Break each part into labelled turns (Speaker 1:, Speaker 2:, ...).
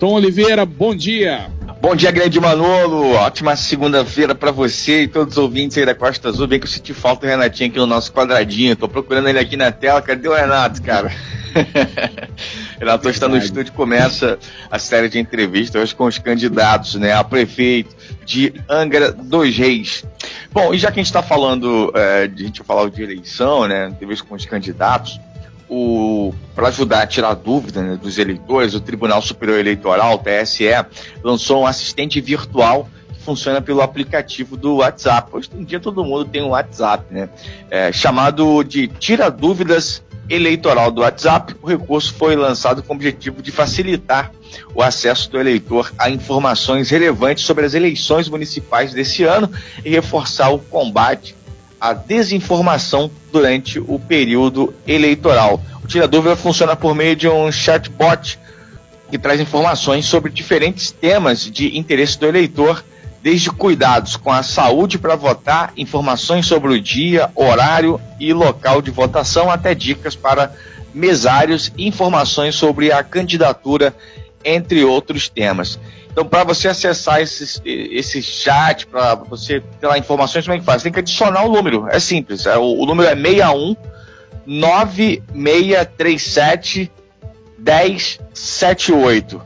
Speaker 1: Tom Oliveira, bom dia.
Speaker 2: Bom dia, grande Manolo. Ótima segunda-feira para você e todos os ouvintes aí da Costa Azul. Bem que eu senti falta do Renatinho aqui no nosso quadradinho. Tô procurando ele aqui na tela. Cadê o Renato, cara? Renato está no estúdio começa a série de entrevistas hoje com os candidatos né, a prefeito de Angra dos Reis. Bom, e já que a gente está falando, é, de, a gente falar de eleição, né, entrevista com os candidatos, para ajudar a tirar dúvida né, dos eleitores, o Tribunal Superior Eleitoral, TSE, lançou um assistente virtual que funciona pelo aplicativo do WhatsApp. Hoje em dia todo mundo tem um WhatsApp, né? É, chamado de Tira Dúvidas Eleitoral do WhatsApp. O recurso foi lançado com o objetivo de facilitar o acesso do eleitor a informações relevantes sobre as eleições municipais desse ano e reforçar o combate a desinformação durante o período eleitoral. O Tira Dúvida funciona por meio de um chatbot que traz informações sobre diferentes temas de interesse do eleitor, desde cuidados com a saúde para votar, informações sobre o dia, horário e local de votação, até dicas para mesários e informações sobre a candidatura, entre outros temas. Então, para você acessar esse, esse chat, para você ter lá informações, como é que faz? Tem que adicionar o número. É simples. É, o, o número é 61 9637 1078.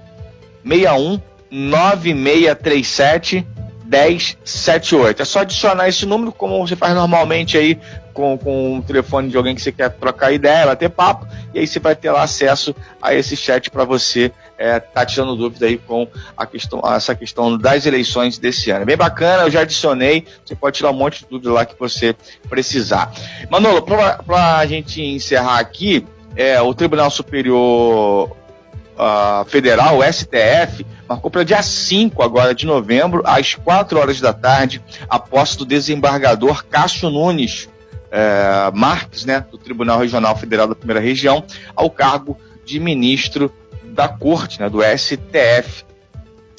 Speaker 2: 61 9637 1078. É só adicionar esse número, como você faz normalmente aí com, com o telefone de alguém que você quer trocar ideia, bater papo, e aí você vai ter lá acesso a esse chat para você é, tá tirando dúvida aí com a questão, essa questão das eleições desse ano. É bem bacana, eu já adicionei, você pode tirar um monte de dúvida lá que você precisar. Manolo, para a gente encerrar aqui, é, o Tribunal Superior uh, Federal, o STF, marcou para dia 5 agora de novembro, às 4 horas da tarde, a posse do desembargador Cássio Nunes é, Marques, né, do Tribunal Regional Federal da Primeira Região, ao cargo de ministro da Corte, né, do STF.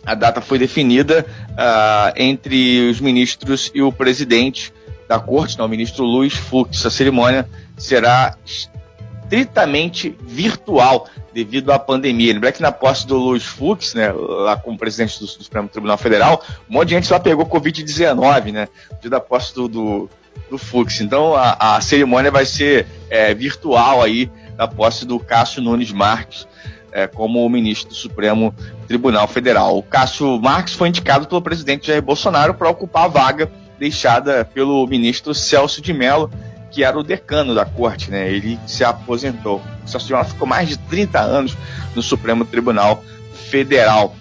Speaker 2: A data foi definida uh, entre os ministros e o presidente da Corte, né, o ministro Luiz Fux. A cerimônia será estritamente virtual devido à pandemia. Lembra que na posse do Luiz Fux, né, lá como presidente do, do Supremo Tribunal Federal, um monte de gente lá pegou Covid-19, né, dia da posse do, do, do Fux. Então a, a cerimônia vai ser é, virtual aí da posse do Cássio Nunes Marques é, como ministro do Supremo Tribunal Federal. O Cássio Marques foi indicado pelo presidente Jair Bolsonaro para ocupar a vaga deixada pelo ministro Celso de Mello, que era o decano da corte, né? Ele se aposentou. O Celso de Mello ficou mais de 30 anos no Supremo Tribunal Federal.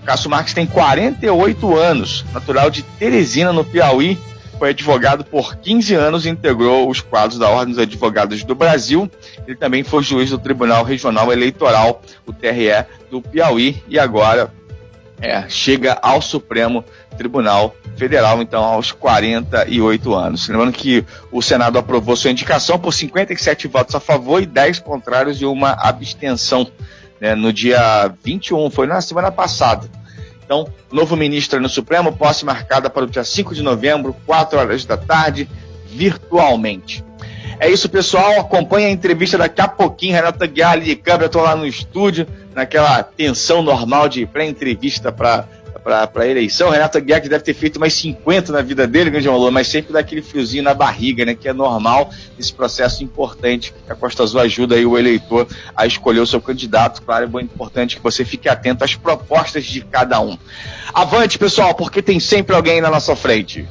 Speaker 2: O Cássio Marques tem 48 anos, natural de Teresina, no Piauí, foi advogado por 15 anos e integrou os quadros da Ordem dos Advogados do Brasil. Ele também foi juiz do Tribunal Regional Eleitoral, o TRE, do Piauí, e agora é, chega ao Supremo Tribunal Federal, então aos 48 anos. Lembrando que o Senado aprovou sua indicação por 57 votos a favor e 10 contrários e uma abstenção. Né, no dia 21, foi na semana passada. Então, novo ministro no Supremo, posse marcada para o dia 5 de novembro, 4 horas da tarde, virtualmente. É isso, pessoal. Acompanhe a entrevista daqui a pouquinho. Renata Guiar de câmera, estou lá no estúdio, naquela tensão normal de pré-entrevista para para eleição. Renato Aguiar, que deve ter feito mais 50 na vida dele, grande valor, mas sempre dá aquele friozinho na barriga, né? Que é normal esse processo importante. A Costa Azul ajuda aí o eleitor a escolher o seu candidato. Claro, é importante que você fique atento às propostas de cada um. Avante, pessoal, porque tem sempre alguém na nossa frente.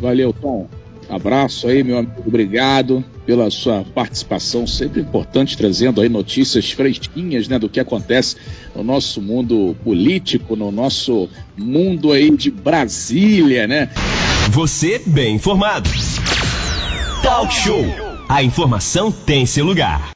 Speaker 1: Valeu, Tom. Abraço aí, meu amigo. Obrigado pela sua participação, sempre importante, trazendo aí notícias fresquinhas, né, do que acontece no nosso mundo político, no nosso mundo aí de Brasília, né?
Speaker 3: Você bem informado. Talk Show. A informação tem seu lugar.